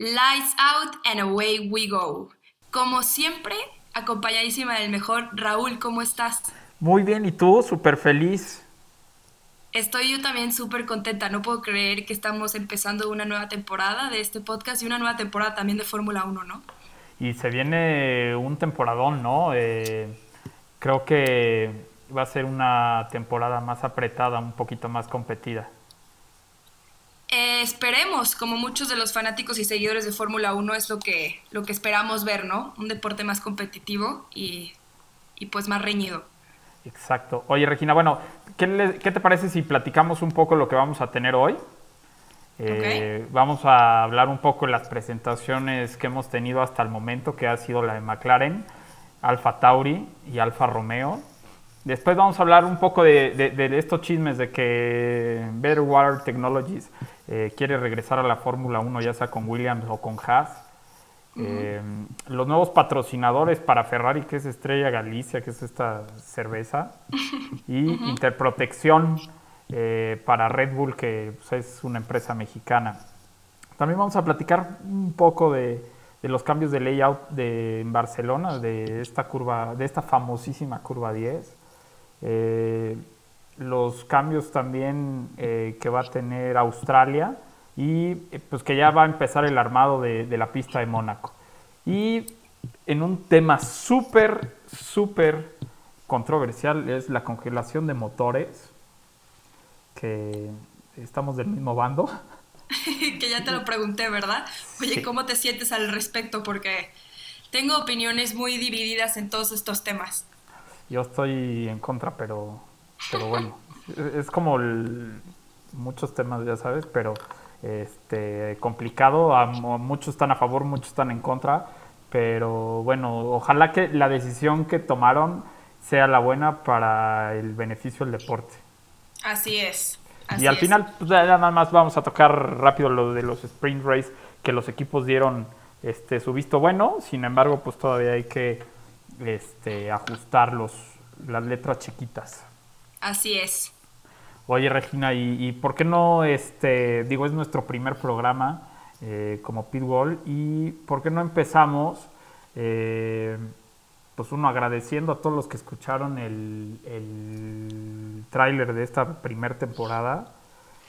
Lights Out and Away We Go. Como siempre, acompañadísima del mejor Raúl, ¿cómo estás? Muy bien, ¿y tú? Súper feliz. Estoy yo también súper contenta, no puedo creer que estamos empezando una nueva temporada de este podcast y una nueva temporada también de Fórmula 1, ¿no? Y se viene un temporadón, ¿no? Eh, creo que va a ser una temporada más apretada, un poquito más competida. Eh, esperemos, como muchos de los fanáticos y seguidores de Fórmula 1 es lo que, lo que esperamos ver, ¿no? Un deporte más competitivo y, y pues más reñido. Exacto. Oye, Regina, bueno, ¿qué, le- qué te parece si platicamos un poco lo que vamos a tener hoy? Eh, Vamos a hablar un poco de las presentaciones que hemos tenido hasta el momento, que ha sido la de McLaren, Alfa Tauri y Alfa Romeo. Después vamos a hablar un poco de, de- de estos chismes de que Better Water Technologies eh, quiere regresar a la Fórmula 1, ya sea con Williams o con Haas. Eh, los nuevos patrocinadores para Ferrari, que es Estrella Galicia, que es esta cerveza, y Interprotección eh, para Red Bull, que pues, es una empresa mexicana. También vamos a platicar un poco de, de los cambios de layout de, en Barcelona, de esta curva, de esta famosísima curva 10. Los cambios también eh, que va a tener Australia y eh, pues que ya va a empezar el armado de, de la pista de Mónaco. Y en un tema súper, súper controversial es la congelación de motores, que estamos del mismo bando. que ya te lo pregunté, ¿verdad? Oye, Sí. ¿cómo te sientes al respecto? Porque tengo opiniones muy divididas en todos estos temas. Yo estoy en contra, pero, pero bueno, es- como el- muchos temas, ya sabes, pero este complicado. A, muchos están a favor, muchos están en contra, pero bueno, ojalá que la decisión que tomaron sea la buena para el beneficio del deporte. Así es. así y al es. final, pues, nada más vamos a tocar rápido lo de los sprint race, que los equipos dieron este, su visto bueno, sin embargo, pues todavía hay que este, ajustar los, las letras chiquitas. Así es. Oye, Regina, ¿y, y por qué no, este, digo, es nuestro primer programa eh, como Pitbull, y por qué no empezamos, eh, pues uno agradeciendo a todos los que escucharon el, el tráiler de esta primera temporada,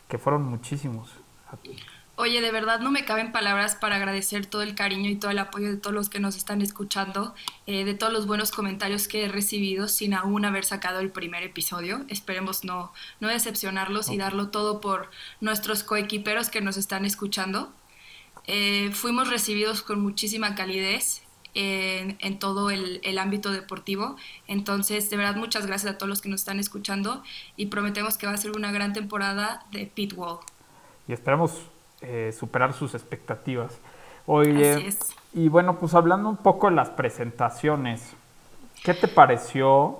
que fueron muchísimos. Oye, de verdad no me caben palabras para agradecer todo el cariño y todo el apoyo de todos los que nos están escuchando, eh, de todos los buenos comentarios que he recibido sin aún haber sacado el primer episodio. Esperemos no, no decepcionarlos y darlo todo por nuestros coequiperos que nos están escuchando. Eh, fuimos recibidos con muchísima calidez en, en todo el, el ámbito deportivo. Entonces, de verdad, muchas gracias a todos los que nos están escuchando y prometemos que va a ser una gran temporada de Pitwall. y esperamos eh, superar sus expectativas. Oye, Así es. y bueno, pues hablando un poco de las presentaciones, ¿qué te pareció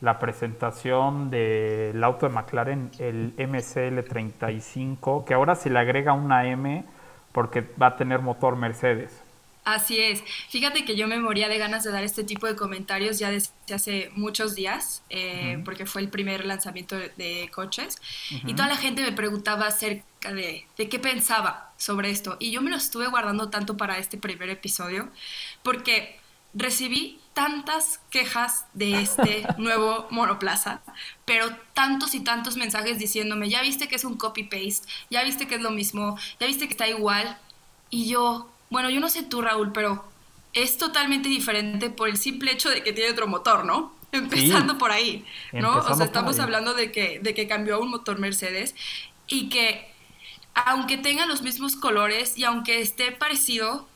la presentación del auto de McLaren, el MCL35, que ahora se le agrega una M porque va a tener motor Mercedes? Así es. Fíjate que yo me moría de ganas de dar este tipo de comentarios ya desde hace muchos días, eh, porque fue el primer lanzamiento de, de coches, y toda la gente me preguntaba acerca de, de qué pensaba sobre esto, y yo me lo estuve guardando tanto para este primer episodio, porque recibí tantas quejas de este nuevo monoplaza, pero tantos y tantos mensajes diciéndome, ya viste que es un copy-paste, ya viste que es lo mismo, ya viste que está igual, y yo, bueno, yo no sé tú, Raúl, pero es totalmente diferente por el simple hecho de que tiene otro motor, ¿no? Empezando por ahí, ¿no? O sea, estamos hablando de que, de que cambió a un motor Mercedes y que aunque tenga los mismos colores y aunque esté parecido,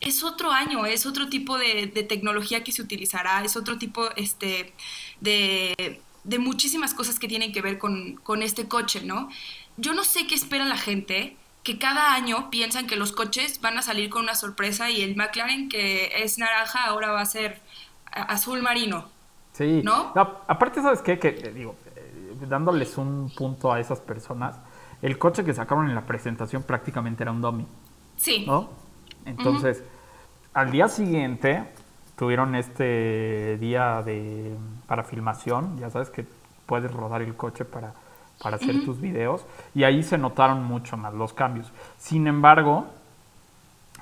es otro año, es otro tipo de, de tecnología que se utilizará, es otro tipo este, de, de muchísimas cosas que tienen que ver con, con este coche, ¿no? Yo no sé qué espera la gente que cada año piensan que los coches van a salir con una sorpresa y el McLaren que es naranja ahora va a ser azul marino. Sí. ¿No? aparte, ¿sabes qué? Que digo, eh, dándoles un punto a esas personas, el coche que sacaron en la presentación prácticamente era un dummy. Sí. ¿No? Entonces, al día siguiente tuvieron este día de para filmación, ya sabes que puedes rodar el coche para, para hacer tus videos, y ahí se notaron mucho más los cambios. Sin embargo,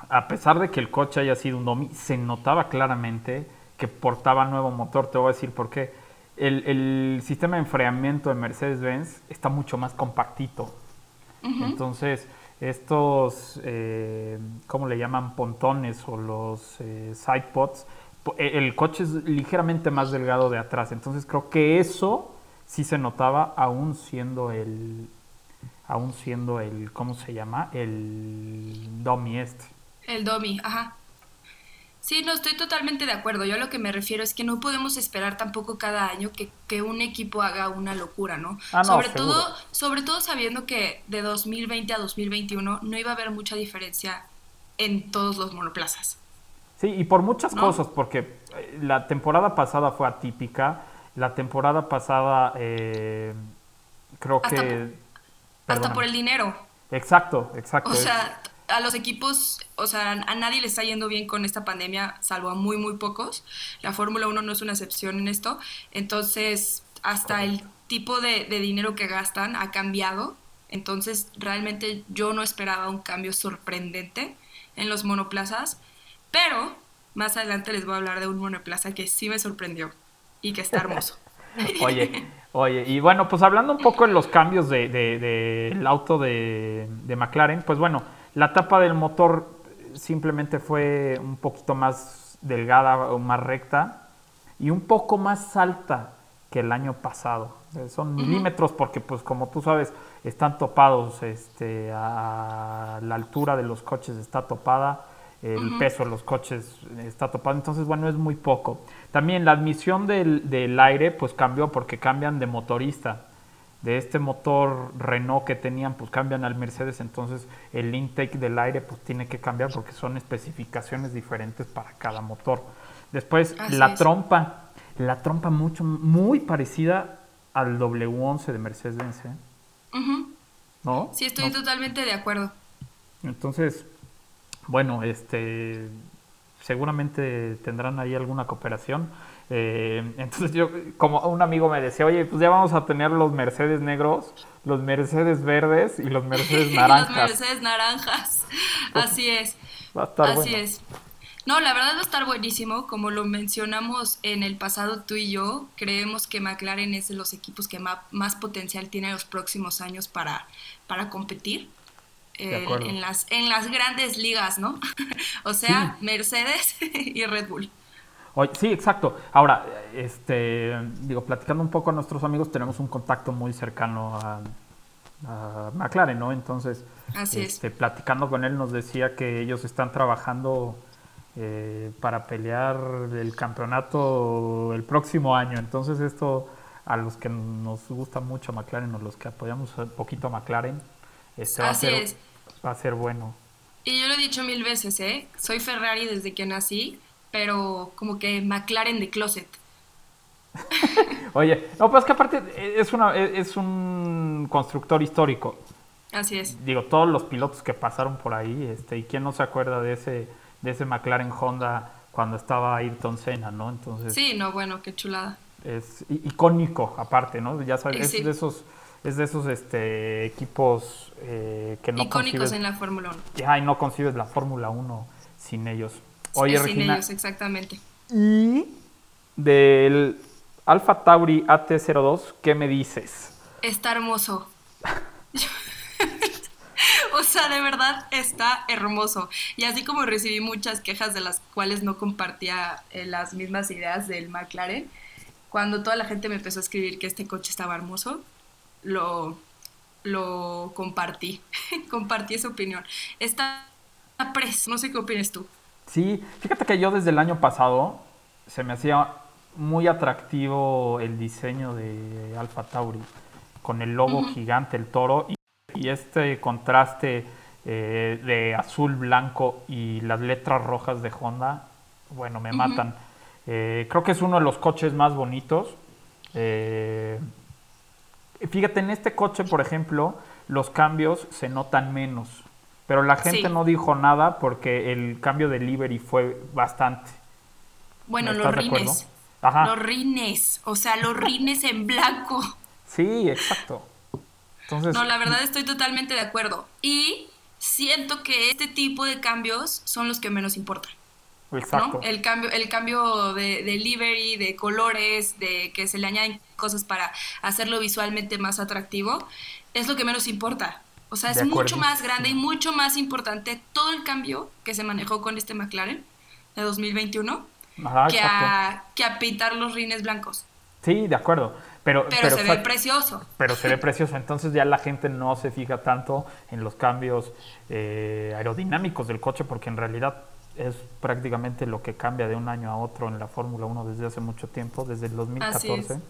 a pesar de que el coche haya sido un dummy, se notaba claramente que portaba nuevo motor. Te voy a decir por qué. El, el sistema de enfriamiento de Mercedes-Benz está mucho más compactito. Entonces, estos, eh, ¿cómo le llaman? Pontones o los eh, sidepods, e, el coche es ligeramente más delgado de atrás. Entonces, creo que eso sí se notaba aún siendo el, aún siendo el, ¿cómo se llama? El Domi este. El Domi, ajá. Sí, no, estoy totalmente de acuerdo. Yo a lo que me refiero es que no podemos esperar tampoco cada año que, un equipo haga una locura, ¿no? Ah, sobre, todo, sobre todo sabiendo que de 2020 a 2021 no iba a haber mucha diferencia en todos los monoplazas. Sí, y por muchas cosas, porque eh, la temporada pasada fue atípica. La temporada pasada eh, creo que... hasta por el dinero. Exacto, exacto. O sea, a los equipos, o sea, a nadie le está yendo bien con esta pandemia, salvo a muy, muy pocos. La Fórmula 1 no es una excepción en esto. Entonces, hasta el tipo de, dinero que gastan ha cambiado. Entonces, realmente yo no esperaba un cambio sorprendente en los monoplazas. Pero, más adelante les voy a hablar de un monoplaza que sí me sorprendió y que está hermoso. oye, oye, y bueno, pues hablando un poco de los cambios del de, auto de, de McLaren, pues bueno, la tapa del motor simplemente fue un poquito más delgada o más recta y un poco más alta que el año pasado. Son milímetros porque, pues, como tú sabes, están topados este, a la altura de los coches está topada, el peso de los coches está topado, entonces, bueno, es muy poco. También la admisión del, del aire, pues, cambió porque cambian de motorista de este motor Renault que tenían, pues cambian al Mercedes, entonces el intake del aire pues tiene que cambiar porque son especificaciones diferentes para cada motor. Después la trompa, la trompa mucho muy parecida al W11 de Mercedes-Benz, ¿eh? ¿no? Sí, estoy totalmente de acuerdo. Entonces, bueno, este seguramente tendrán ahí alguna cooperación. Eh, entonces yo, como un amigo me decía, oye, pues ya vamos a tener los Mercedes negros, los Mercedes verdes y los Mercedes naranjas. los Mercedes naranjas, así es. Va a estar así es. No, la verdad va a estar buenísimo. Como lo mencionamos en el pasado tú y yo, creemos que McLaren es de los equipos que más, potencial tiene en los próximos años para, para competir. en, las, en las grandes ligas, ¿no? o sea, Mercedes y Red Bull sí, exacto. Ahora, este, digo, platicando un poco a nuestros amigos, tenemos un contacto muy cercano a, McLaren, ¿no? Entonces, este, platicando con él nos decía que ellos están trabajando eh, para pelear el campeonato el próximo año. Entonces, esto a los que nos gusta mucho McLaren o los que apoyamos un poquito a McLaren, este, va, a ser, va a ser bueno. Y yo lo he dicho mil veces, ¿eh? Soy Ferrari desde que nací pero como que McLaren de closet. Oye, no, pues que aparte es, una, es un constructor histórico. Así es. Digo, todos los pilotos que pasaron por ahí, este, y quién no se acuerda de ese, de ese McLaren Honda cuando estaba Ayrton Senna, ¿no? Entonces. Sí, no, bueno, qué chulada. Es icónico, aparte, ¿no? Ya sabes, es de esos, es de esos este, equipos eh, que no Icónicos en la Fórmula 1. Ya, y no concibes la Fórmula 1 sin ellos. Oye, Regina, exactamente. Y del Alfa Tauri AT02, ¿qué me dices? Está hermoso. o sea, de verdad está hermoso. Y así como recibí muchas quejas de las cuales no compartía eh, las mismas ideas del McLaren, cuando toda la gente me empezó a escribir que este coche estaba hermoso, lo, lo compartí. compartí esa opinión. Está pres, no sé qué opinas tú. Sí, fíjate que yo desde el año pasado se me hacía muy atractivo el diseño de Alfa Tauri, con el logo gigante, el toro, y, este contraste eh, de azul, blanco y las letras rojas de Honda, bueno, me matan. Eh, creo que es uno de los coches más bonitos. Eh, fíjate, en este coche, por ejemplo, los cambios se notan menos. Pero la gente no dijo nada porque el cambio de livery fue bastante. Bueno, los rines. Los rines. O sea, los rines en blanco. Sí, exacto. Entonces, no, la verdad estoy totalmente de acuerdo. Y siento que este tipo de cambios son los que menos importan. Exacto. El cambio, el cambio de, de, livery, de colores, de que se le añaden cosas para hacerlo visualmente más atractivo, es lo que menos importa. O sea, es mucho más grande y mucho más importante todo el cambio que se manejó con este McLaren de 2021 que, a, que a pintar los rines blancos. Sí, de acuerdo. Pero, pero, se ve precioso. Pero se ve precioso. Entonces ya la gente no se fija tanto en los cambios eh, aerodinámicos del coche porque en realidad es prácticamente lo que cambia de un año a otro en la Fórmula 1 desde hace mucho tiempo, desde el 2014.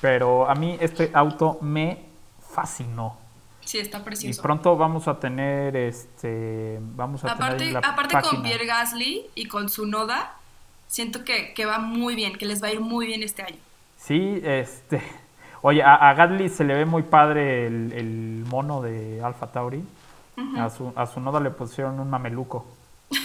Pero a mí este auto me fascinó. Sí, está precioso. Y pronto vamos a tener este vamos a aparte, tener aparte con Pierre Gasly y con su Noda, siento que, va muy bien, que les va a ir muy bien este año. Sí, este Oye, a, Gasly se le ve muy padre el, mono de Alpha Tauri. a, su, a su Noda le pusieron un mameluco.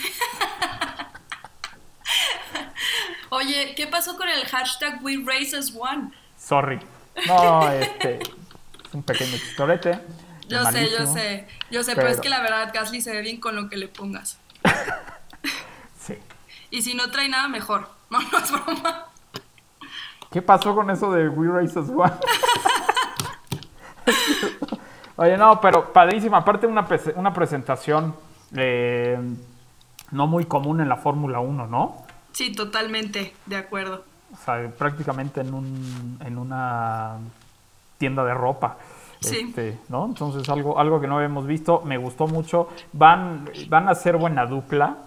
Oye, ¿qué pasó con el hashtag We One? Sorry. No, este. es un pequeño chistorete. Yo sé, yo sé. Yo sé, pero... es que la verdad Gasly se ve bien con lo que le pongas. sí. Y si no trae nada, mejor. No, no es broma. ¿Qué pasó con eso de We Races One? Oye, no, pero padrísima. Aparte, una, una presentación eh, no muy común en la Fórmula 1, ¿no? Sí, totalmente, de acuerdo. O sea, prácticamente en, un, en una tienda de ropa. Sí. Este, ¿no? Entonces, algo, algo que no habíamos visto, me gustó mucho. Van, van a ser buena dupla.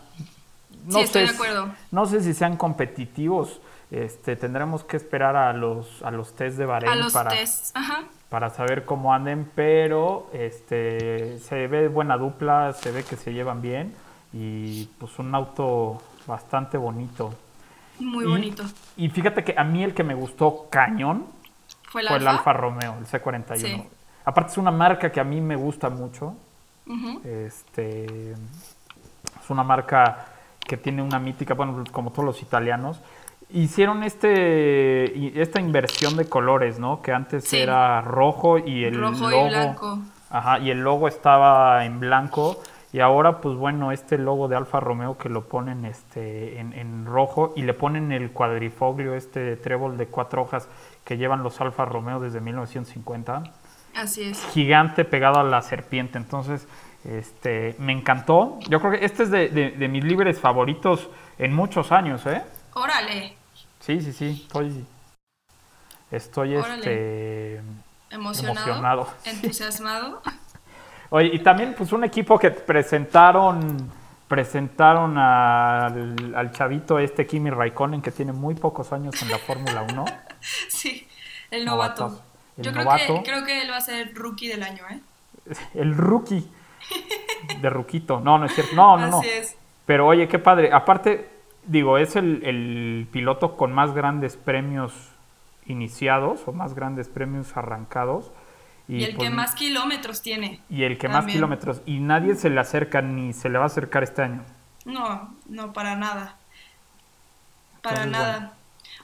No sí, estoy de acuerdo. No sé si sean competitivos. Este, tendremos que esperar a los, a los test de Bahrein para, para saber cómo anden, pero este, se ve buena dupla, se ve que se llevan bien y pues un auto bastante bonito. Muy bonito. Y fíjate que a mí el que me gustó cañón fue el, Alfa? Romeo, el C41. Aparte es una marca que a mí me gusta mucho. Este es una marca que tiene una mítica, bueno, como todos los italianos. Hicieron este esta inversión de colores, ¿no? Que antes era rojo y el rojo logo, y blanco. Ajá, y el logo estaba en blanco y ahora, pues bueno, este logo de Alfa Romeo que lo ponen este, en, rojo y le ponen el cuadrifoglio, este trébol de cuatro hojas que llevan los Alfa Romeo desde 1950. Así es. Gigante pegado a la serpiente. Entonces, este, me encantó. Yo creo que este es de, mis libres favoritos en muchos años, ¿eh? Órale. Sí, sí, sí. Estoy, estoy este, emocionado. Entusiasmado. Oye, y también pues un equipo que presentaron presentaron al, chavito este Kimi Raikkonen que tiene muy pocos años en la Fórmula 1. Sí, el novato. Yo creo, Que, creo que él va a ser rookie del año, ¿eh? El rookie de Ruquito. No, no es cierto. No, no, no. Es. Pero oye, qué padre. Aparte, digo, es el, el piloto con más grandes premios iniciados o más grandes premios arrancados. Y, el que pues, más kilómetros tiene. Y el que más kilómetros. Y nadie se le acerca ni se le va a acercar este año. No, no, para nada. Para nada.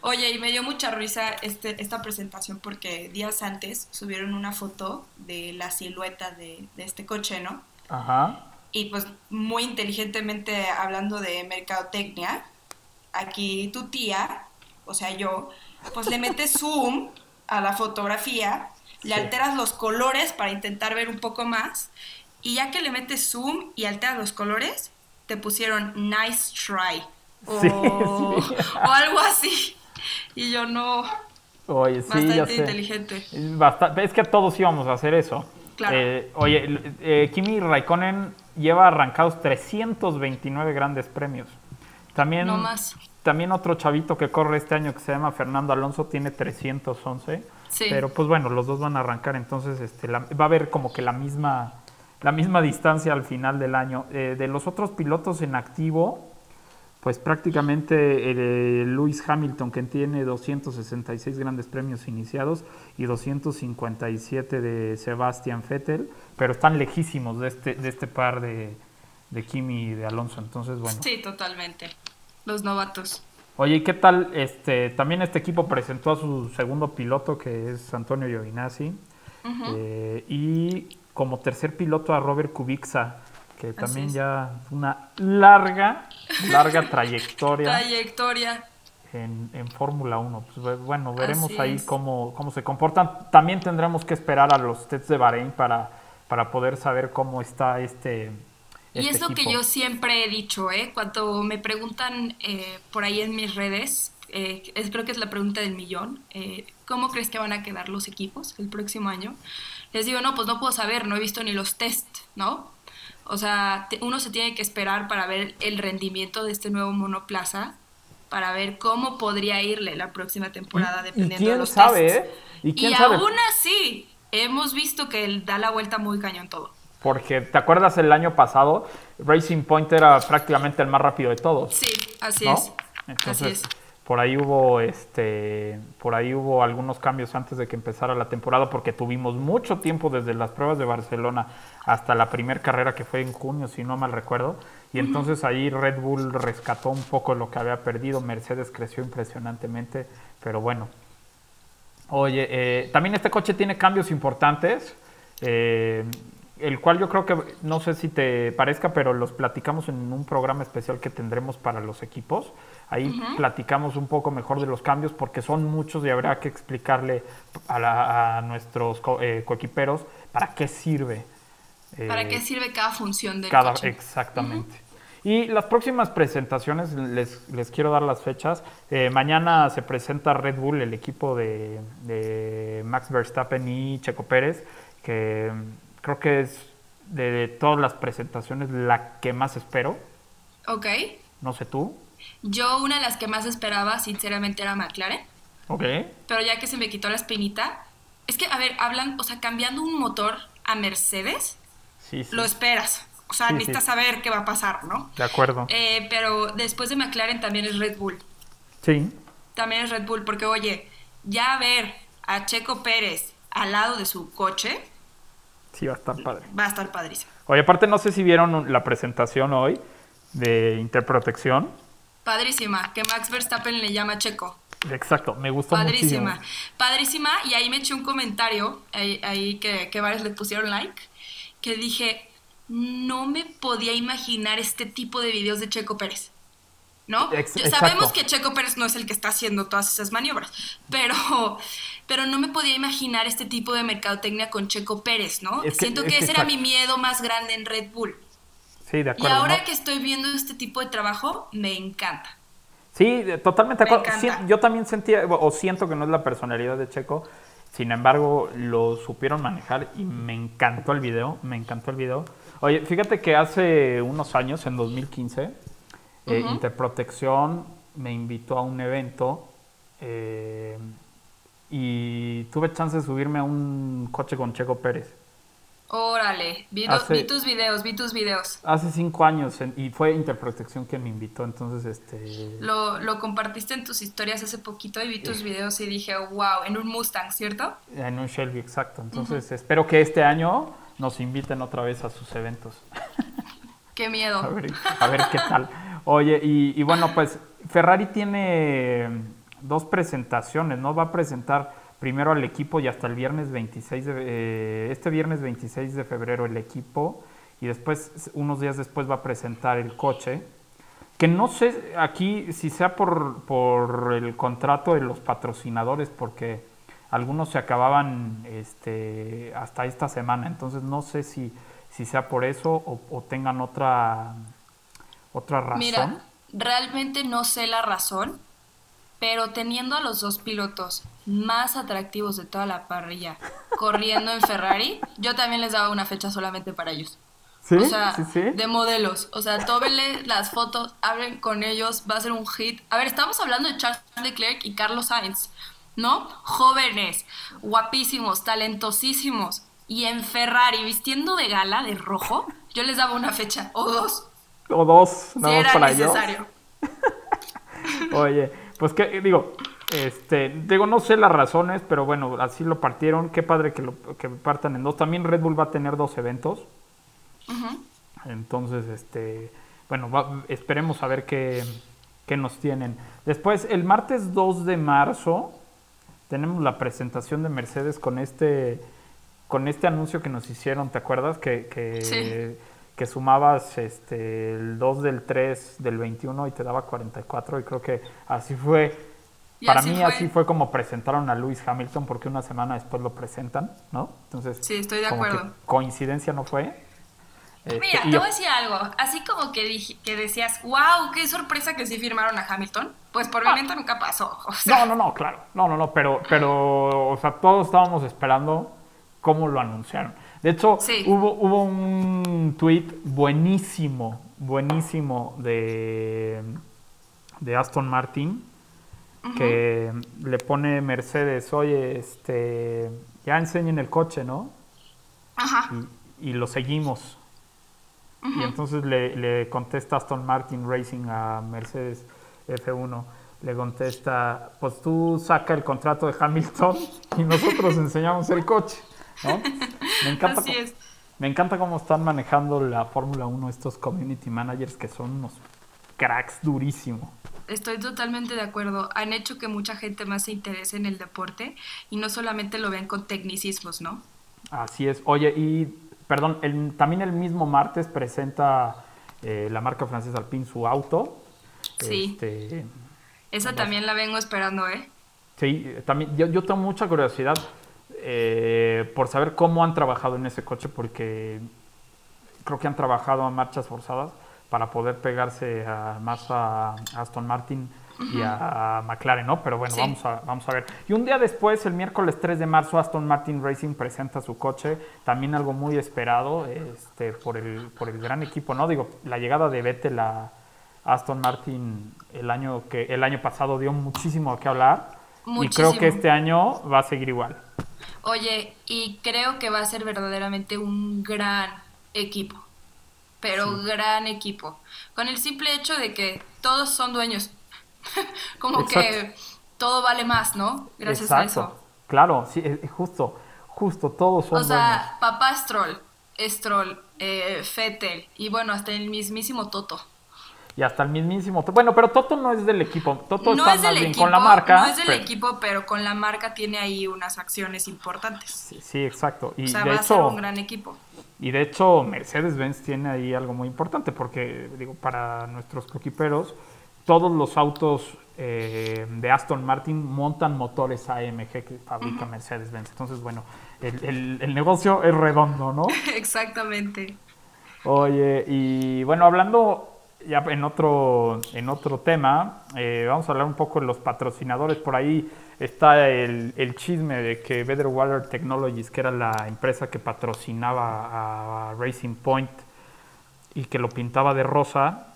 Oye, y me dio mucha risa este, esta presentación porque días antes subieron una foto de la silueta de, de este coche, ¿no? Ajá. Y pues muy inteligentemente hablando de mercadotecnia, aquí tu tía, o sea yo, pues le mete zoom a la fotografía le alteras los colores para intentar ver un poco más, y ya que le metes zoom y alteras los colores, te pusieron nice try o, algo así. Y yo no. Oye, sí, bastante inteligente. es que todos íbamos a hacer eso. Eh, oye, eh, Kimi Raikkonen lleva arrancados 329 grandes premios. También, no más. También otro chavito que corre este año que se llama Fernando Alonso tiene 311. Pero pues bueno, los dos van a arrancar, entonces este, va a haber como que la misma, la misma distancia al final del año. Eh, de los otros pilotos en activo, pues prácticamente eh, Lewis Hamilton, que tiene 266 grandes premios iniciados y 257 de Sebastian Vettel, pero están lejísimos de este, de este par de, de Kimi y de Alonso. Entonces, bueno. Sí, totalmente. Los novatos. Oye, ¿y qué tal? Este, también este equipo presentó a su segundo piloto, que es Antonio Giovinazzi, eh, y como tercer piloto a Robert Kubica que también ya una larga, larga trayectoria. trayectoria. En, en Fórmula 1. Pues, bueno, veremos ahí cómo, cómo se comportan. También tendremos que esperar a los tests de Bahrein para, para poder saber cómo está este. y es lo que yo siempre he dicho, ¿eh? Cuando me preguntan eh, por ahí en mis redes, eh, es, creo que es la pregunta del millón, eh, ¿cómo crees que van a quedar los equipos el próximo año? Les digo, no, pues no puedo saber, no he visto ni los test, ¿no? O sea, uno se tiene que esperar para ver el rendimiento de este nuevo monoplaza, para ver cómo podría irle la próxima temporada dependiendo de los sabe, tests. ¿eh? Y, quién aún así, hemos visto que él da la vuelta muy cañón todo. Porque, ¿te acuerdas el año pasado? Racing Point era prácticamente el más rápido de todos. Sí, así es. así es por ahí hubo este por ahí hubo algunos cambios antes de que empezara la temporada porque tuvimos mucho tiempo desde las pruebas de Barcelona hasta la primera carrera que fue en junio si no mal recuerdo. Y entonces ahí Red Bull rescató un poco lo que había perdido. Mercedes creció impresionantemente pero bueno. Oye eh, también este coche tiene cambios importantes eh, el cual yo creo que, no sé si te parezca, pero los platicamos en un programa especial que tendremos para los equipos. Ahí platicamos un poco mejor de los cambios porque son muchos y habrá que explicarle a, nuestros eh, coequiperos para qué sirve. para qué eh, sirve cada función del cada, Exactamente. Y las próximas presentaciones, les, les quiero dar las fechas. Eh, mañana se presenta Red Bull, el equipo de, de Max Verstappen y Checo Pérez, que creo que es de, todas las presentaciones la que más espero. Ok. No sé tú. Yo una de las que más esperaba, sinceramente, era McLaren. Ok. Pero ya que se me quitó la espinita, es que, a ver, hablan, o sea, cambiando un motor a Mercedes, sí, sí. lo esperas. O sea, necesitas saber qué va a pasar, ¿no? De acuerdo. Eh, pero después de McLaren también es Red Bull. Sí. También es Red Bull, porque oye, ya ver a Checo Pérez al lado de su coche, Sí, va a estar padre. Va a estar padrísimo. Oye, aparte no sé si vieron la presentación hoy de Interprotección. Padrísima, que Max Verstappen le llama Checo. Exacto, me gustó Padrísima. Padrísima, y ahí me eché un comentario, ahí, que, que varios le pusieron like, que dije, no me podía imaginar este tipo de videos de Checo Pérez. ¿no? Sabemos que Checo Pérez no es el que está haciendo todas esas maniobras, pero, pero no me podía imaginar este tipo de mercadotecnia con Checo Pérez, ¿no? Siento que, ese era mi miedo más grande en Red Bull. Sí, de acuerdo. Y ahora que estoy viendo este tipo de trabajo, me encanta. Sí, totalmente de acuerdo. yo también sentía, o siento que no es la personalidad de Checo, sin embargo, lo supieron manejar y me encantó el video, me encantó el video. Oye, fíjate que hace unos años, en 2015, eh, Interprotección me invitó a un evento eh, y tuve chance de subirme a un coche con Checo Pérez. Órale, vi, tus videos, vi tus videos. Hace cinco años y fue Interprotección quien me invitó, entonces este... Lo, lo compartiste en tus historias hace poquito y vi tus videos y dije, wow, en un Mustang, ¿cierto? En un Shelby, exacto. Entonces espero que este año nos inviten otra vez a sus eventos. Qué miedo. a ver qué tal. Oye, y, bueno, pues Ferrari tiene dos presentaciones, ¿no? Va a presentar primero al equipo y hasta el viernes 26 de, eh, este viernes 26 de febrero el equipo y después, unos días después va a presentar el coche, que no sé aquí si sea por, por el contrato de los patrocinadores, porque algunos se acababan este, hasta esta semana, entonces no sé si, si sea por eso o, o tengan otra ¿Otra razón? Mira, realmente no sé la razón, pero teniendo a los dos pilotos más atractivos de toda la parrilla corriendo en Ferrari, yo también les daba una fecha solamente para ellos. ¿Sí? O sea, ¿Sí, sí? de modelos. O sea, tómenle las fotos, hablen con ellos, va a ser un hit. A ver, estamos hablando de Charles Leclerc y Carlos Sainz, ¿no? Jóvenes, guapísimos, talentosísimos. y en Ferrari vistiendo de gala de rojo, yo les daba una fecha o dos. O dos, no si era para necesario. Oye, pues que digo, este, digo, no sé las razones, pero bueno, así lo partieron. Qué padre que lo que partan en dos. También Red Bull va a tener dos eventos. Entonces, este, bueno, esperemos a ver qué, qué nos tienen. Después, el martes 2 de marzo, tenemos la presentación de Mercedes con este, con este anuncio que nos hicieron, ¿te acuerdas? Que, que, que sumabas este, el 2 del 3 del 21 y te daba 44 y creo que así fue. Para mí así fue como presentaron a Lewis Hamilton porque una semana después lo presentan, ¿no? Entonces, sí, estoy de acuerdo. coincidencia no fue. Este, Mira, te voy a decir algo. Así como que, dije, que decías, wow, qué sorpresa que sí firmaron a Hamilton. Pues por mi ah. mente nunca pasó. No, no, no, claro. No, no, no. Pero, pero, o sea, todos estábamos esperando cómo lo anunciaron. De hecho, hubo, hubo un tweet buenísimo, buenísimo de, de Aston Martin que le pone Mercedes, oye, este, ya enseñen el coche, ¿no? Ajá. y lo seguimos. Y entonces le, contesta Aston Martin Racing a Mercedes F1. Le contesta, pues tú saca el contrato de Hamilton y nosotros enseñamos el coche. ¿no? Me encanta, Así es. me encanta cómo están manejando la Fórmula 1 estos community managers que son unos cracks durísimos. Estoy totalmente de acuerdo. Han hecho que mucha gente más se interese en el deporte y no solamente lo ven con tecnicismos, ¿no? Así es. Oye, y perdón, también el mismo martes presenta eh, la marca francesa Alpine su auto. Sí. Este, Esa también la vengo esperando, ¿eh? Sí, también yo, tengo mucha curiosidad eh, por saber cómo han trabajado en ese coche, porque creo que han trabajado a marchas forzadas para poder pegarse más a Aston Martin y a, McLaren, ¿no? Pero bueno, vamos, a, vamos a ver. Y un día después, el miércoles 3 de marzo, Aston Martin Racing presenta su coche, también algo muy esperado este, por, el, por el gran equipo, ¿no? Digo, la llegada de Vettel a Aston Martin el año, que, el año pasado dio muchísimo que hablar y creo que este año va a seguir igual. Oye, y creo que va a ser verdaderamente un gran equipo, pero gran equipo, con el simple hecho de que todos son dueños como que todo vale más, ¿no? Gracias a eso. Claro, sí, justo, justo, todos son O sea, papá Stroll, Stroll, eh, Fettel y bueno, hasta el mismísimo Toto. Y hasta el mismísimo. Bueno, pero Toto no es del equipo. Toto está más bien con la marca. No es del equipo, pero con la marca tiene ahí unas acciones importantes. Sí, exacto. Y o sea, va a ser un gran equipo. Y de hecho, Mercedes-Benz tiene ahí algo muy importante, porque, digo, para nuestros coquiperos, todos los autos eh, de Aston Martin montan motores AMG que fabrica Mercedes-Benz. Entonces, bueno, el, negocio es redondo, ¿no? Exactamente. Oye, y bueno, hablando ya en otro, en otro tema, eh, vamos a hablar un poco de los patrocinadores. Por ahí está el, chisme de que Better Water Technologies, que era la empresa que patrocinaba a Racing Point y que lo pintaba de rosa,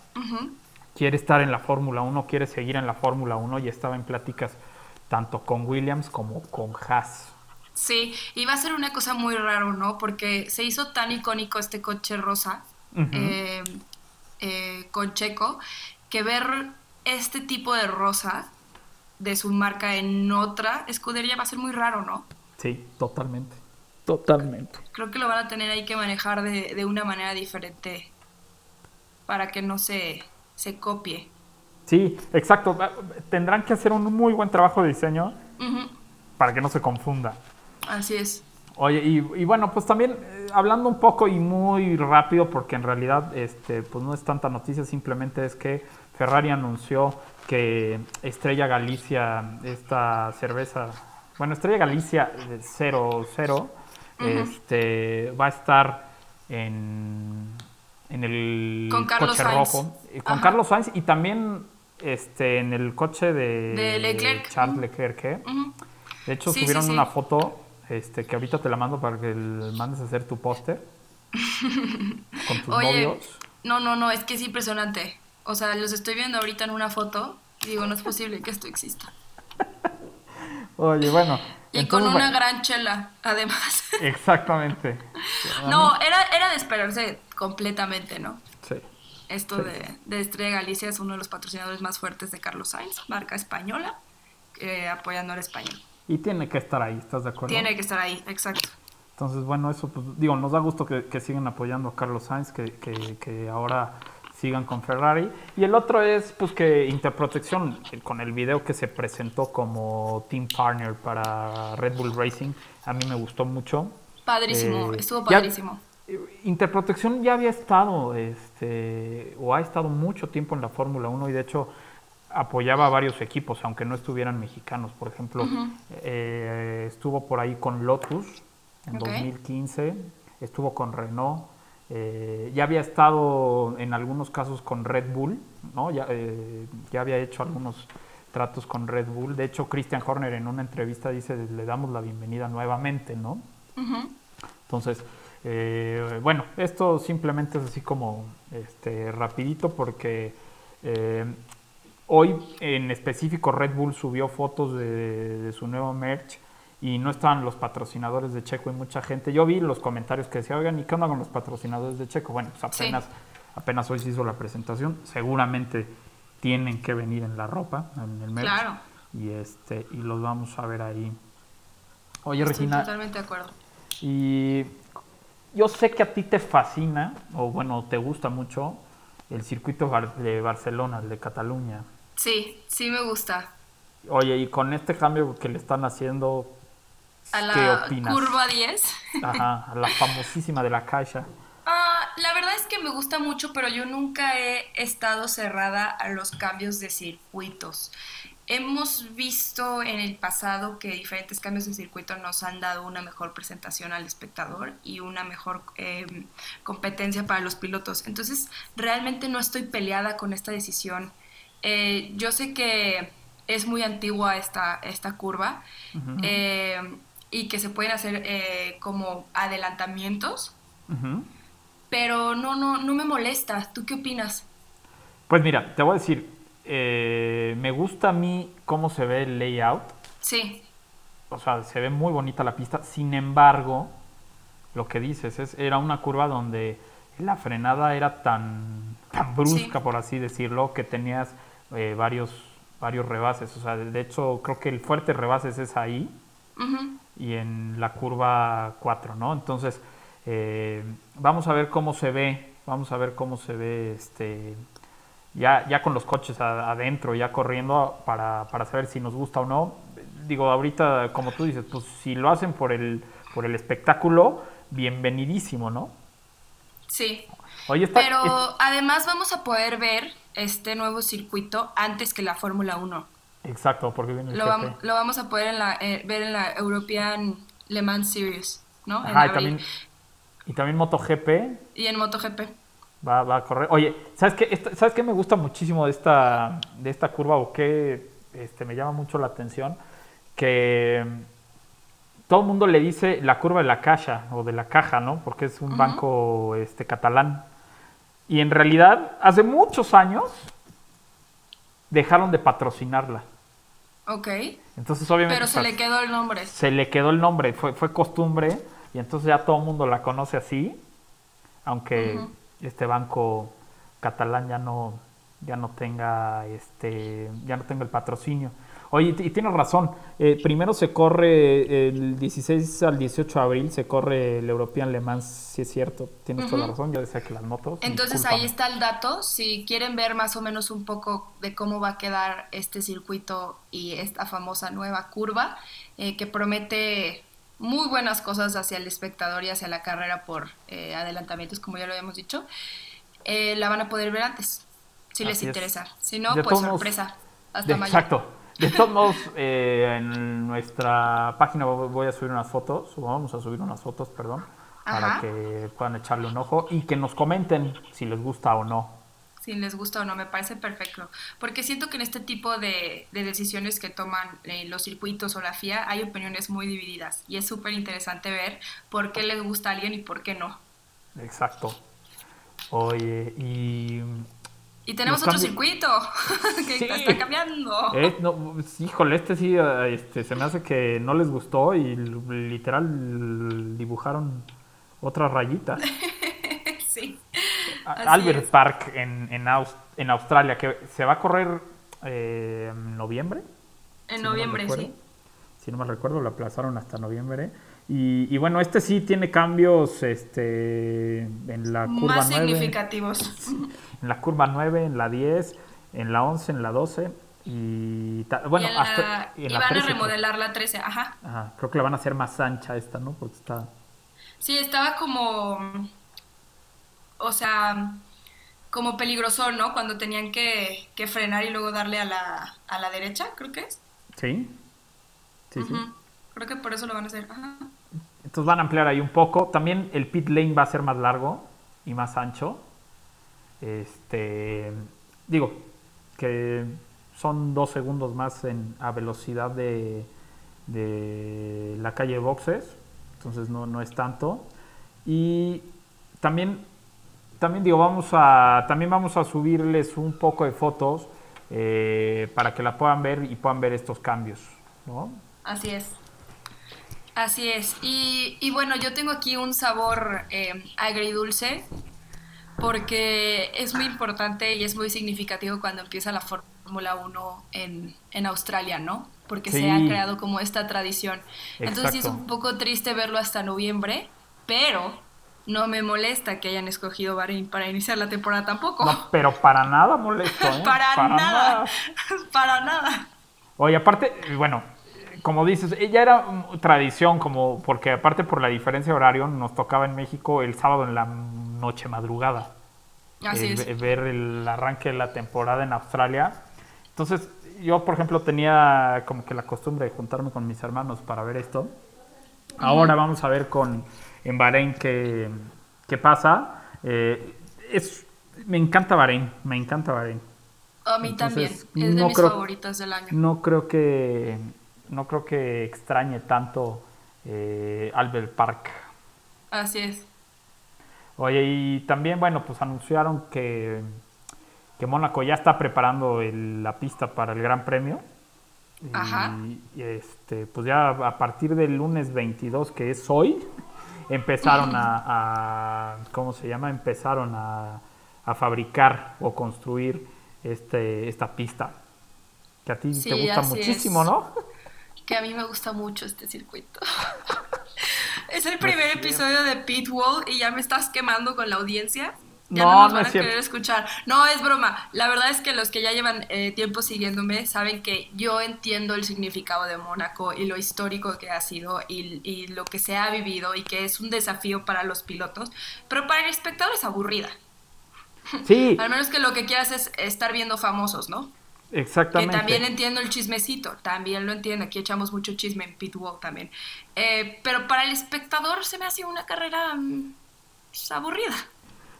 quiere estar en la Fórmula 1, quiere seguir en la Fórmula 1 y estaba en pláticas tanto con Williams como con Haas. Sí, y va a ser una cosa muy raro, ¿no? Porque se hizo tan icónico este coche rosa eh, eh, con Checo que ver este tipo de rosa de su marca en otra escudería va a ser muy raro, ¿no? Sí, totalmente. Totalmente. Creo que lo van a tener ahí que manejar de, de una manera diferente para que no se se copie. Sí, exacto. Tendrán que hacer un muy buen trabajo de diseño para que no se confunda. Así es. Oye, y, bueno, pues también eh, hablando un poco y muy rápido, porque en realidad este, pues no es tanta noticia, simplemente es que Ferrari anunció que Estrella Galicia, esta cerveza, bueno, Estrella Galicia 00, este, va a estar en en el coche rojo. Con Carlos Sainz y también este, en el coche de, Charles Leclerc. ¿eh? De hecho, subieron una foto este, que ahorita te la mando para que mandes a hacer tu póster con tus Oye, No, no, no, es que es impresionante. O sea, los estoy viendo ahorita en una foto y digo, no es posible que esto exista. Oye, bueno. Y Y con una gran chela, además. Exactamente. no, era, era de esperarse completamente, ¿no? Sí. Esto De, de, Estrella Galicia es uno de los patrocinadores más fuertes de Carlos Sainz, marca española, eh, apoyando al español. Y tiene que estar ahí, ¿estás de acuerdo? Tiene que estar ahí, exacto. Entonces, bueno, eso, pues, digo, nos da gusto que, que sigan apoyando a Carlos Sainz, que, que, que ahora sigan con Ferrari. Y el otro es pues que Interprotección, con el video que se presentó como team partner para Red Bull Racing, a mí me gustó mucho. Padrísimo, eh, estuvo padrísimo. Interprotección ya había estado, este, o ha estado mucho tiempo en la Fórmula 1 y de hecho apoyaba a varios equipos, aunque no estuvieran mexicanos. Por ejemplo, eh, estuvo por ahí con Lotus en 2015, estuvo con Renault, eh, ya había estado en algunos casos con Red Bull, ¿no? Ya, eh, ya había hecho algunos tratos con Red Bull. De hecho, Christian Horner en una entrevista dice, le damos la bienvenida nuevamente, ¿no? Entonces, eh, bueno, esto simplemente es así como este, rapidito porque hoy en específico Red Bull subió fotos de, de su nuevo merch y no estaban los patrocinadores de Checo y mucha gente. Yo vi los comentarios que decían, oigan, ¿y qué onda con los patrocinadores de Checo? Bueno, pues apenas, apenas hoy se hizo la presentación, seguramente tienen que venir en la ropa, en el merch. Claro. Y, este, y los vamos a ver ahí. Oye, Estoy Regina. Totalmente de acuerdo. Y yo sé que a ti te fascina, o bueno, te gusta mucho, el circuito de Barcelona, el de Cataluña. Sí, sí me gusta. Oye, y con este cambio que le están haciendo, a la curva 10. Ajá, a la famosísima de la caixa. Ah, la verdad es que me gusta mucho, pero yo nunca he estado cerrada a los cambios de circuitos. Hemos visto en el pasado que diferentes cambios de circuito nos han dado una mejor presentación al espectador y una mejor em, competencia para los pilotos. Entonces, realmente no estoy peleada con esta decisión. Eh, yo sé que es muy antigua esta, esta curva y que se pueden hacer eh, como adelantamientos. Pero no, no, no me molesta. ¿Tú qué opinas? Pues mira, te voy a decir, eh, me gusta a mí cómo se ve el layout. Sí. O sea, se ve muy bonita la pista. Sin embargo, lo que dices es, era una curva donde la frenada era tan, tan brusca, por así decirlo, que tenías eh, varios, varios rebases. O sea, de hecho, creo que el fuerte rebases es ahí y en la curva 4, ¿no? Entonces, eh, vamos a ver cómo se ve, vamos a ver cómo se ve este ya, ya con los coches adentro, ya corriendo para, para saber si nos gusta o no. Digo, ahorita, como tú dices, pues si lo hacen por el, por el espectáculo, bienvenidísimo, ¿no? Sí. Oye, Pero además vamos a poder ver este nuevo circuito antes que la Fórmula 1. Exacto, porque viene el lo, lo vamos a poder eh, ver en la European Le Mans Series, ¿no? Ajá, y también, y también MotoGP. Y en MotoGP. Va, va a correr. Oye, ¿sabes qué, ¿sabes qué me gusta muchísimo de esta, de esta curva o qué este, me llama mucho la atención? Que todo el mundo le dice la curva de la caja o de la caja, ¿no? Porque es un banco este, catalán. Y en realidad, hace muchos años dejaron de patrocinarla. Ok. Entonces, obviamente. Pero se le quedó el nombre. Se le quedó el nombre, fue, fue costumbre y entonces ya todo el mundo la conoce así, aunque este banco catalán ya no, ya no tenga este, ya no tenga el patrocinio. Oye, y tienes razón. Eh, primero se corre el 16 al 18 de abril, se corre el European Le Mans, si es cierto. Tienes toda la razón, yo decía que las motos. Entonces ahí está el dato. Si quieren ver más o menos un poco de cómo va a quedar este circuito y esta famosa nueva curva, eh, que promete muy buenas cosas hacia el espectador y hacia la carrera por eh, adelantamientos, como ya lo habíamos dicho, la van a poder ver antes, si les interesa. Si no, pues sorpresa. Hasta mayo. Exacto. De todos modos, eh, en nuestra página voy a subir unas fotos, vamos a subir unas fotos, perdón, para que puedan echarle un ojo y que nos comenten si les gusta o no. Si les gusta o no, me parece perfecto. Porque siento que en este tipo de, decisiones que toman eh, los circuitos o la FIA hay opiniones muy divididas y es súper interesante ver por qué les gusta a alguien y por qué no. Exacto. Oye, y Y tenemos otro circuito que está cambiando. Eh, híjole, este sí, eh, este, se me hace que no les gustó y literal dibujaron otras rayitas. sí. Albert Park en, en, Australia, que se va a correr eh, en noviembre. En noviembre, sí. Si no me recuerdo, lo aplazaron hasta noviembre. Y, bueno, este sí tiene cambios este, en la curva Más significativos. En la curva 9, en la 10, en la 11, en la 12. Y bueno, hasta. y van a remodelar la 13, ajá. Ajá. Creo que la van a hacer más ancha esta, ¿no? Porque está. Sí, estaba como. O sea, como peligroso, ¿no? Cuando tenían que, que frenar y luego darle a la, a la derecha, creo que es. Sí. Sí, sí. Creo que por eso lo van a hacer. Ajá. Entonces van a ampliar ahí un poco. También el pit lane va a ser más largo y más ancho. Este, digo, que son dos segundos más en, a velocidad de, de la calle Boxes. Entonces no, no es tanto. Y también, también digo, vamos a, también vamos a subirles un poco de fotos eh, para que la puedan ver y puedan ver estos cambios. ¿no? Así es. Así es. Y, bueno, yo tengo aquí un sabor eh, agridulce porque es muy importante y es muy significativo cuando empieza la Fórmula 1 en, en, Australia, ¿no? Porque se ha creado como esta tradición. Entonces sí es un poco triste verlo hasta noviembre, pero no me molesta que hayan escogido Bahrein para iniciar la temporada tampoco. No, pero para nada molesto, ¿eh? para, nada. nada. para nada. Oye, aparte, bueno, como dices, ella era tradición, como porque aparte por la diferencia de horario, nos tocaba en México el sábado en la noche madrugada. Así Ver el arranque de la temporada en Australia. Entonces, yo, por ejemplo, tenía como que la costumbre de juntarme con mis hermanos para ver esto. Ahora vamos a ver con en Bahrein qué, qué pasa. Eh, es, me encanta Bahrein, me encanta Bahrein. A mí también, es de mis favoritas del año. No creo que no creo que extrañe tanto eh, Albert Park. Así es. Oye, y también, bueno, pues anunciaron que, que Mónaco ya está preparando la pista para el Gran Premio. Ajá. Y, este, pues ya a partir del lunes 22, que es hoy, empezaron a, ¿cómo se llama? Empezaron a, a fabricar o construir este, esta pista. Que a ti te gusta muchísimo, ¿no? que a mí me gusta mucho este circuito. es el primer episodio de Pitwall y ya me estás quemando con la audiencia. Ya no, nos van a querer escuchar. No, es broma. La verdad es que los que ya llevan eh, tiempo siguiéndome saben que yo entiendo el significado de Mónaco y lo histórico que ha sido y, y, lo que se ha vivido y que es un desafío para los pilotos, pero para el espectador es aburrida. Sí. Al menos que lo que quieras es estar viendo famosos, ¿no? Exactamente. Que también entiendo el chismecito, también lo entiendo. Aquí echamos mucho chisme en Pitwall también. Eh, pero para el espectador se me hace una carrera mm, pues, aburrida.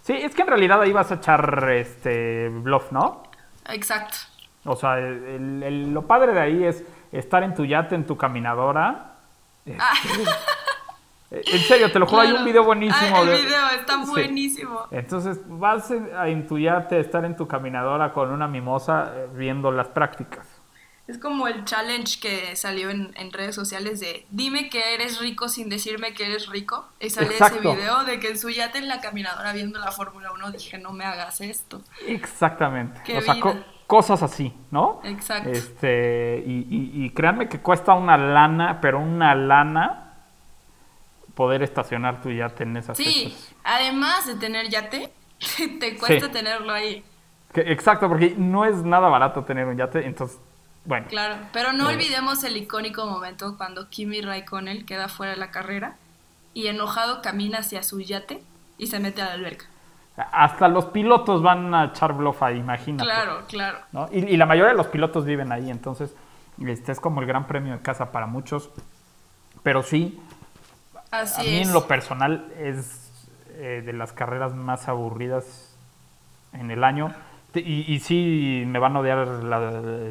Sí, es que en realidad ahí vas a echar este bluff, ¿no? Exacto. O sea, lo padre de ahí es estar en tu yate, en tu caminadora. Ah. Este, en serio, te lo juro, hay un video buenísimo. Ah, el video está buenísimo. Entonces vas a intuyarte a estar en tu caminadora con una mimosa eh, viendo las prácticas. Es como el challenge que salió en, redes sociales de dime que eres rico sin decirme que eres rico. Y sale ese video de que en su yate en la caminadora viendo la Fórmula 1 dije no me hagas esto. Exactamente. o sea, cosas así, ¿no? Exacto. Este, y, y, y créanme que cuesta una lana, pero una lana poder estacionar tu yate en esas Sí, además de tener yate, te cuesta tenerlo ahí. exacto, porque no es nada barato tener un yate, entonces, bueno. Claro, pero no eh, olvidemos el icónico momento cuando Kimi Raikkonen queda fuera de la carrera y enojado camina hacia su yate y se mete a la alberca. Hasta los pilotos van a echar bluff ahí, imagínate. Claro, claro. Y, la mayoría de los pilotos viven ahí, entonces este es como el gran premio de casa para muchos. Pero sí, a mí en lo personal es eh, de las carreras más aburridas en el año. Y, y sí, me van a odiar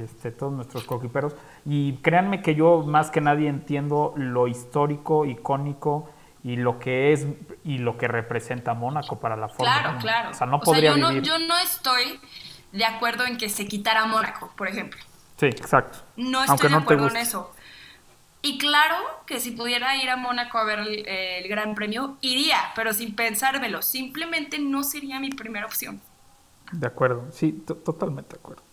este, todos nuestros coquiperos. Y créanme que yo más que nadie entiendo lo histórico, icónico y lo que es y lo que representa Mónaco para la Fórmula Claro, claro. O sea, no podría yo vivir. No, yo no estoy de acuerdo en que se quitara Mónaco, por ejemplo. Sí, exacto. No estoy de acuerdo en eso. Y claro que si pudiera ir a Mónaco a ver el, Gran Premio, iría, pero sin pensármelo. Simplemente no sería mi primera opción. De acuerdo, sí, totalmente de acuerdo.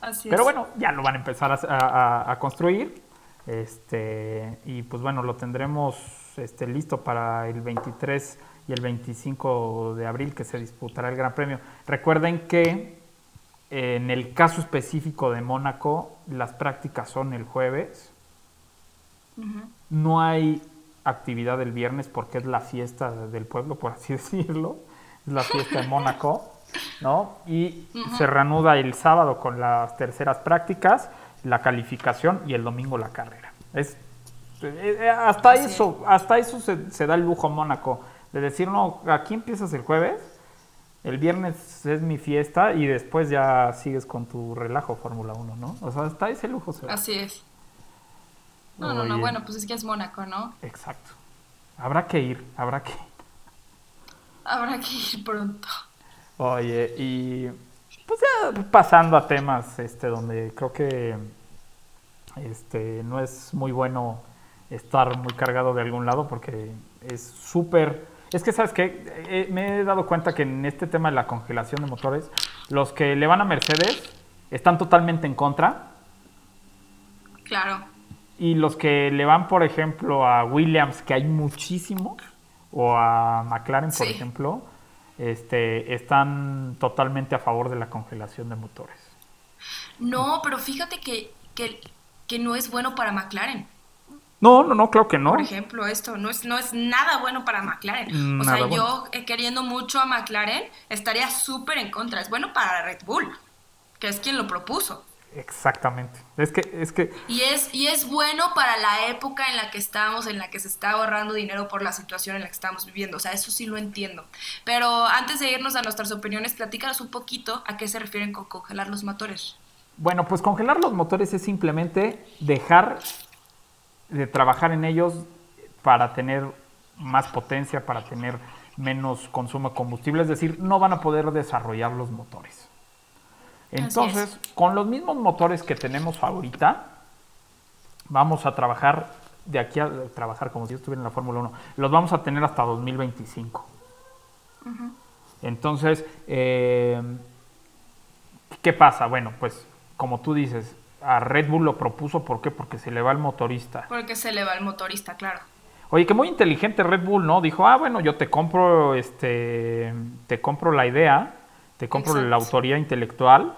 Así pero bueno, ya lo van a empezar a, a, construir. Este, y pues bueno, lo tendremos este, listo para el 23 y el 25 de abril que se disputará el Gran Premio. Recuerden que en el caso específico de Mónaco, las prácticas son el jueves. No hay actividad el viernes porque es la fiesta del pueblo, por así decirlo. Es la fiesta de Mónaco, ¿no? Y se reanuda el sábado con las terceras prácticas, la calificación y el domingo la carrera. Es eh, eh, hasta eso, hasta eso se, se da el lujo Mónaco de decir, no, aquí empiezas el jueves el viernes es mi fiesta y después ya sigues con tu relajo Fórmula 1, ¿no? O sea, está ese lujo. Así es. No, no, no, bueno, pues es que es Mónaco, ¿no? Exacto. Habrá que ir, habrá que Habrá que ir pronto. Oye, y pues ya pasando a temas este donde creo que este no es muy bueno estar muy cargado de algún lado porque es súper es que, ¿sabes qué? Eh, me he dado cuenta que en este tema de la congelación de motores, los que le van a Mercedes están totalmente en contra. Claro. Y los que le van, por ejemplo, a Williams, que hay muchísimos, o a McLaren, por ejemplo, este, están totalmente a favor de la congelación de motores. No, pero fíjate que, que no es bueno para McLaren. No, no, no, creo que no. Por ejemplo, esto no es, no es nada bueno para McLaren. o sea, yo eh, queriendo mucho a McLaren estaría súper en contra. Es bueno para Red Bull, que es quien lo propuso. Exactamente. Es que, es que. Y es, y es bueno para la época en la que estamos, en la que se está ahorrando dinero por la situación en la que estamos viviendo. O sea, eso sí lo entiendo. Pero antes de irnos a nuestras opiniones, platícanos un poquito a qué se refieren con congelar los motores. Bueno, pues congelar los motores es simplemente dejar de trabajar en ellos para tener más potencia, para tener menos consumo de combustible, es decir, no van a poder desarrollar los motores. Entonces, con los mismos motores que tenemos ahorita, vamos a trabajar de aquí a trabajar como si estuviera en la Fórmula 1, los vamos a tener hasta 2025. Entonces, eh, ¿qué pasa? Bueno, pues como tú dices, a Red Bull lo propuso, ¿por qué? Porque se le va el motorista. Porque se le va el motorista, claro. Oye, que muy inteligente Red Bull, ¿no? Dijo, ah, bueno, yo te compro, este, te compro la idea, te compro la autoría intelectual,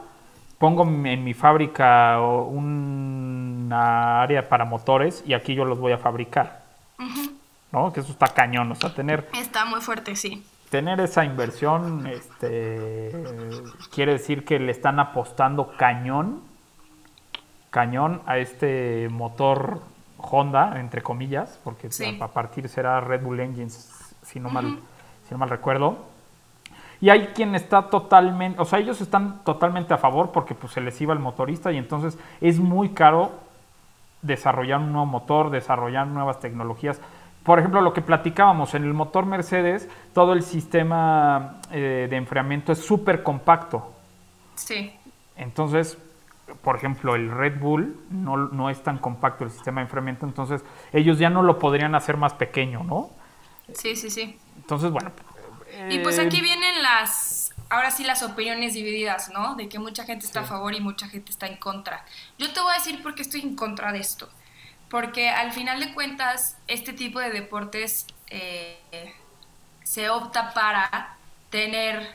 pongo en mi fábrica una área para motores y aquí yo los voy a fabricar. ¿No? Que eso está cañón, o sea, tener... Está muy fuerte, sí. Tener esa inversión, este, quiere decir que le están apostando cañón cañón a este motor Honda, entre comillas, porque a, partir será Red Bull Engines, si no, mal, si no mal recuerdo. Y hay quien está totalmente, o sea, ellos están totalmente a favor porque pues, se les iba el motorista y entonces es muy caro desarrollar un nuevo motor, desarrollar nuevas tecnologías. Por ejemplo, lo que platicábamos, en el motor Mercedes, todo el sistema eh, de enfriamiento es súper compacto. Sí. Entonces, por ejemplo, el Red Bull no, no, es tan compacto el sistema de enfriamiento, entonces ellos ya no lo podrían hacer más pequeño, ¿no? Sí, sí, sí. Entonces, bueno. Y pues aquí eh, vienen las, ahora sí las opiniones divididas, ¿no? De que mucha gente está a favor y mucha gente está en contra. Yo te voy a decir por qué estoy en contra de esto. Porque al final de cuentas, este tipo de deportes eh, se opta para tener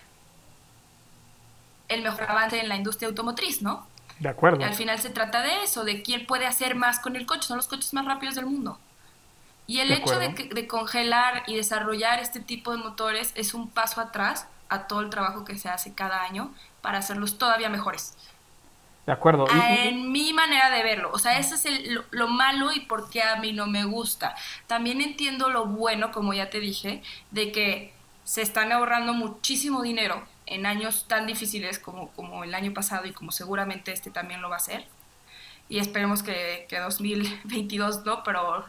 el mejor avance en la industria automotriz, ¿no? De acuerdo. al final se trata de eso, de quién puede hacer más con el coche. Son los coches más rápidos del mundo. Y el hecho de, congelar y desarrollar este tipo de motores es un paso atrás a todo el trabajo que se hace cada año para hacerlos todavía mejores. De acuerdo. En mi manera de verlo. O sea, ese es lo, lo, malo y por qué a mí no me gusta. También entiendo lo bueno, como ya te dije, de que se están ahorrando muchísimo dinero en años tan difíciles como, como el año pasado y como seguramente este también lo va a ser. Y esperemos que, que 2022 no, pero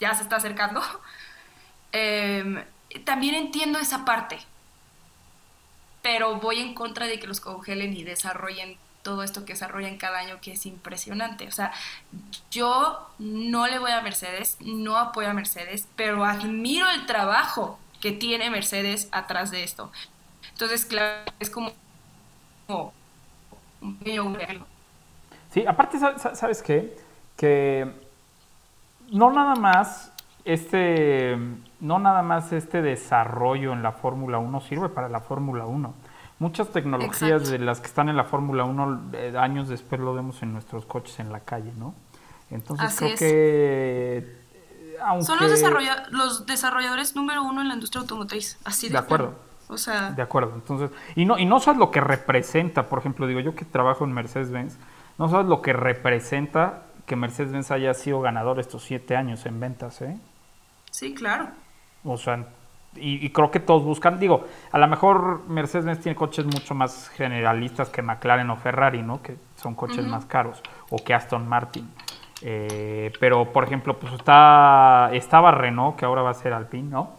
ya se está acercando. Em, también entiendo esa parte. pero voy en contra de que los congelen y desarrollen todo esto que desarrollan cada año, que es impresionante. O sea, yo no le voy a Mercedes, no apoyo a Mercedes, pero admiro el trabajo que tiene Mercedes atrás de esto. Entonces, claro, es como, un pequeño Sí, aparte, ¿sabes qué? Que no nada más este, no nada más este desarrollo en la Fórmula 1 sirve para la Fórmula 1 Muchas tecnologías de las que están en la Fórmula 1 eh, años después lo vemos en nuestros coches en la calle, ¿no? Entonces creo que... Eh, Son los, los desarrolladores número uno en la industria automotriz, así de, de acuerdo. O sea... De acuerdo, entonces... Y no, y no sabes lo que representa, por ejemplo, digo yo que trabajo en Mercedes-Benz, no sabes lo que representa que Mercedes-Benz haya sido ganador estos siete años en ventas, ¿eh? Sí, claro. O sea, y, creo que todos buscan, digo, a lo mejor Mercedes-Benz tiene coches mucho más generalistas que McLaren o Ferrari, ¿no? Que son coches más caros, o que Aston Martin. Eh, pero, por ejemplo, pues está, estaba Renault, que ahora va a ser Alpine, ¿no?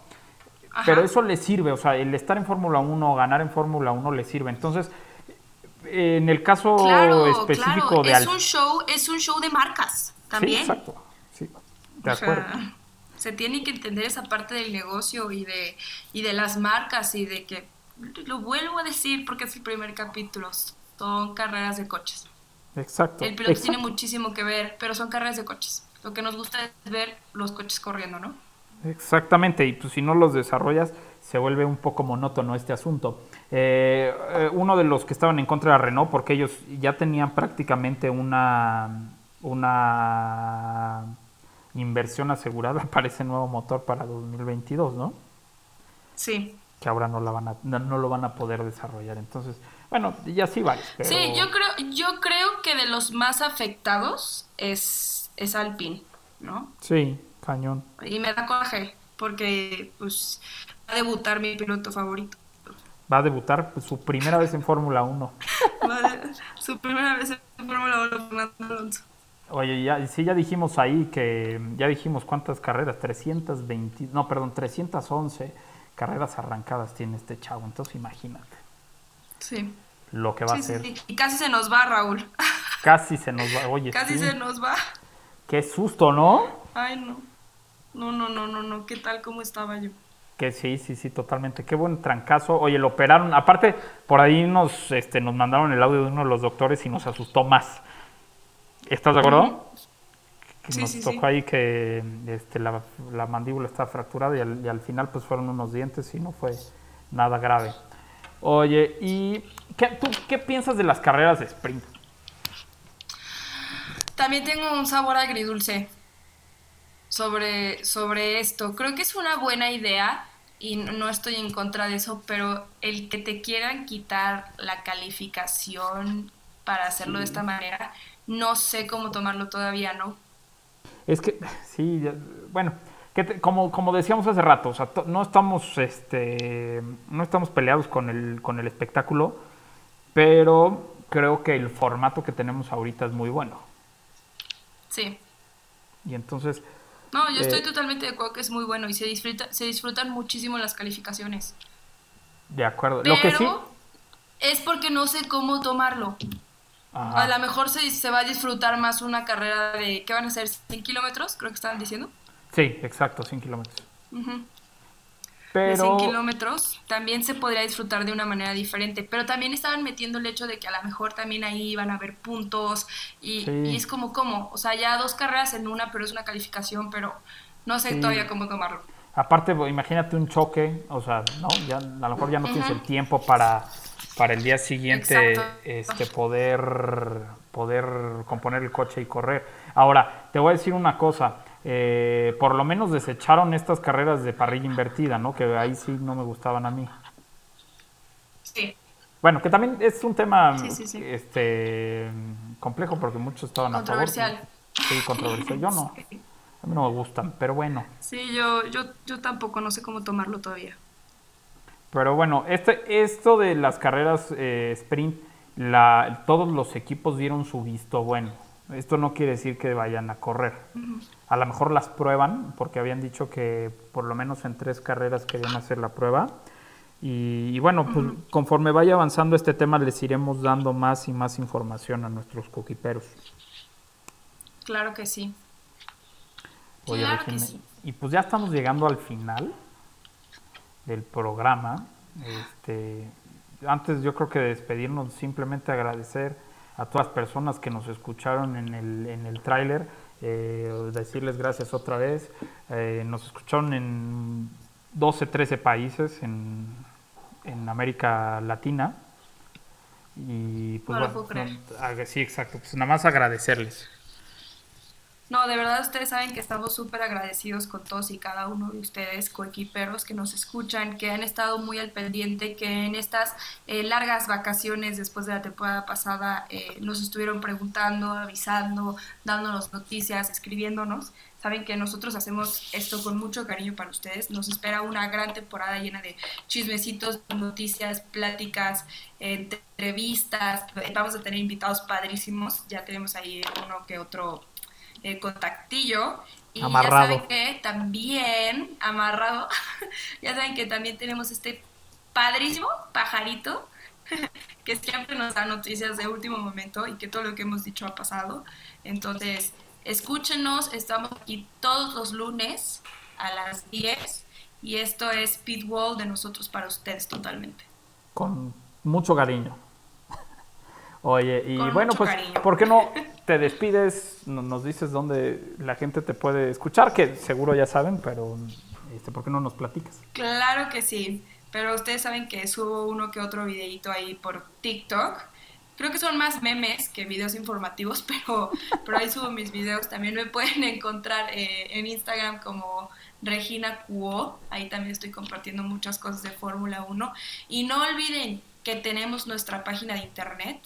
Pero eso le sirve, o sea, el estar en Fórmula 1, ganar en Fórmula 1 le sirve. Entonces, en el caso específico de es un show Es un show de marcas también. Sí, exacto. Sí, de acuerdo se tiene que entender esa parte del negocio y de, y de las marcas y de que, lo vuelvo a decir porque es el primer capítulo, son carreras de coches. Exacto. El piloto tiene muchísimo que ver, pero son carreras de coches. Lo que nos gusta es ver los coches corriendo, ¿no? Exactamente, y pues si no los desarrollas, se vuelve un poco monótono este asunto. Eh, eh, uno de los que estaban en contra de Renault, porque ellos ya tenían prácticamente una, una inversión asegurada para ese nuevo motor para 2022, ¿no? Sí. Que ahora no, la van a, no, lo van a poder desarrollar. Entonces, bueno, ya sí vale. Sí, yo creo, yo creo que de los más afectados es, es Alpine, ¿no? Sí, cañón. Y me da coraje, porque pues a debutar mi piloto favorito. Va a debutar su primera vez en Fórmula 1. su primera vez en Fórmula 1, Fernando Alonso. Oye, ya, sí, ya dijimos ahí que, ya dijimos cuántas carreras, 320, no, perdón, 311 carreras arrancadas tiene este chavo, entonces imagínate. Sí. Lo que va a hacer. Y casi se nos va, Raúl. Casi se nos va, oye. Casi se nos va. Qué susto, ¿no? Ay, no. No, no, no, no, no, ¿qué tal? ¿Cómo estaba yo? Que sí, sí, sí, totalmente. Qué buen trancazo. Oye, lo operaron. Aparte, por ahí nos, este, nos mandaron el audio de uno de los doctores y nos asustó más. ¿Estás de acuerdo? sí, Nos tocó ahí que este, la, mandíbula está fracturada y al, final pues fueron unos dientes y no fue nada grave. Oye, ¿y qué, tú qué piensas de las carreras de sprint? También tengo un sabor agridulce sobre, sobre esto. Creo que es una buena idea y no estoy en contra de eso, pero el que te quieran quitar la calificación para hacerlo de esta manera, no sé cómo tomarlo todavía, ¿no? Es que, sí, bueno, que como, como decíamos hace rato, o sea, no estamos, este, no estamos peleados con el, con el espectáculo, pero creo que el formato que tenemos ahorita es muy bueno. Sí. Y entonces... No, yo estoy eh, totalmente de acuerdo que es muy bueno y se, disfruta, se disfrutan muchísimo las calificaciones. De acuerdo. Pero Lo que sí... es porque no sé cómo tomarlo. A lo mejor se, se, va a disfrutar más una carrera de, ¿qué van a ser? ¿100 kilómetros? Creo que estaban diciendo. Sí, exacto, 100 kilómetros. Pero... De 100 kilómetros también se podría disfrutar de una manera diferente, pero también estaban metiendo el hecho de que a lo mejor también ahí iban a haber puntos y, es como, ¿cómo? O sea, ya dos carreras en una, pero es una calificación, pero no sé todavía cómo tomarlo. Aparte, imagínate un choque, o sea, ¿no? Ya, a lo mejor ya no tienes el tiempo para para el día siguiente este, poder, poder componer el coche y correr. Ahora, te voy a decir una cosa, eh, por lo menos desecharon estas carreras de parrilla invertida, ¿no? Que ahí sí no me gustaban a mí. Sí. Bueno, que también es un tema este complejo porque muchos estaban a favor. Controversial. Sí, controversial. Yo no. A mí no me gustan, pero bueno. Sí, yo, yo, yo tampoco, no sé cómo tomarlo todavía. Pero bueno, este, esto de las carreras eh, sprint, la, todos los equipos dieron su visto bueno. Esto no quiere decir que vayan a correr. A lo mejor las prueban, porque habían dicho que por lo menos en tres carreras querían hacer la prueba. Y, bueno, pues conforme vaya avanzando este tema les iremos dando más y más información a nuestros coquiperos. Claro que sí. claro que sí. Y pues ya estamos llegando al final del programa. Este, antes yo creo que despedirnos, simplemente agradecer a todas las personas que nos escucharon en el, en el tráiler, eh, decirles gracias otra vez. Eh, nos escucharon en 12, 13 países en, en América Latina. Y pues no bueno, sí, exacto, pues nada más agradecerles. No, de verdad ustedes saben que estamos súper agradecidos con todos y cada uno de ustedes, coequiperos que nos escuchan, que han estado muy al pendiente, que en estas eh, largas vacaciones después de la temporada pasada eh, nos estuvieron preguntando, avisando, dándonos noticias, escribiéndonos. Saben que nosotros hacemos esto con mucho cariño para ustedes. Nos espera una gran temporada llena de chismecitos, noticias, pláticas, entrevistas. Vamos a tener invitados padrísimos. Ya tenemos ahí uno que otro eh, contactillo. Y ya saben que también, amarrado, ya saben que también tenemos este padrísimo pajarito que siempre nos da noticias de último momento y que todo lo que hemos dicho ha pasado. Entonces, escúchenos, estamos aquí todos los lunes a las 10 y esto es Speedwall de nosotros para ustedes totalmente. Con mucho cariño. Oye, y bueno, pues, ¿por qué no te despides? Nos dices dónde la gente te puede escuchar, que seguro ya saben, pero este, ¿por qué no nos platicas? Claro que sí, pero ustedes saben que subo uno que otro videito ahí por TikTok. Creo que son más memes que videos informativos, pero, pero ahí subo mis videos. También me pueden encontrar eh, en Instagram como Regina Cuo. Ahí también estoy compartiendo muchas cosas de Fórmula 1. Y no olviden que tenemos nuestra página de internet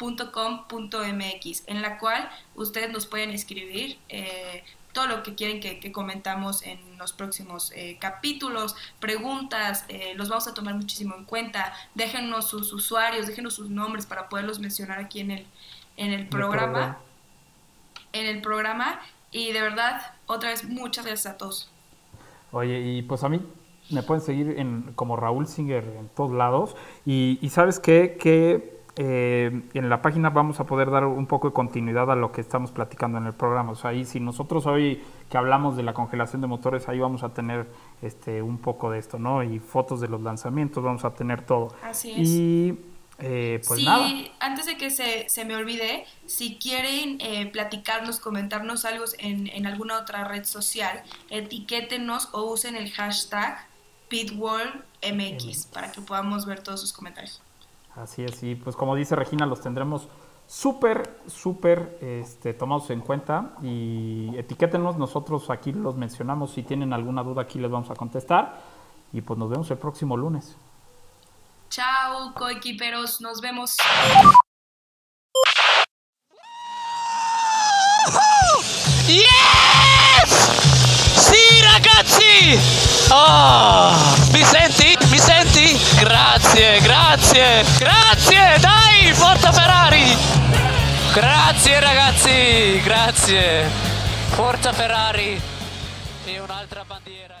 pitwall.com.mx, en la cual ustedes nos pueden escribir eh, todo lo que quieren que, comentamos en los próximos eh, capítulos, preguntas, eh, los vamos a tomar muchísimo en cuenta. Déjenos sus usuarios, déjenos sus nombres para poderlos mencionar aquí en el, en el programa. En el programa. Y de verdad, otra vez, muchas gracias a todos. Oye, y pues a mí me pueden seguir en, como Raúl Singer en todos lados. Y, y sabes qué, que eh, en la página vamos a poder dar un poco de continuidad a lo que estamos platicando en el programa. O sea, ahí si nosotros hoy que hablamos de la congelación de motores, ahí vamos a tener este, un poco de esto, ¿no? Y fotos de los lanzamientos, vamos a tener todo. Así es. Y eh, pues sí, antes de que se, se me olvide, si quieren eh, platicarnos, comentarnos algo en, en, alguna otra red social, etiquétenos o usen el hashtag PitWallMX para que podamos ver todos sus comentarios. Así es, y pues como dice Regina, los tendremos súper, súper este, tomados en cuenta y etiquétenos, nosotros aquí los mencionamos, si tienen alguna duda aquí les vamos a contestar y pues nos vemos el próximo lunes. Chao, coequiperos, nos vemos. Yes! ¡Sí, ragazzi! Oh, mi senti? Mi senti? Grazie, grazie, grazie, dai, forza Ferrari! Grazie ragazzi, grazie. Forza Ferrari e un'altra bandiera.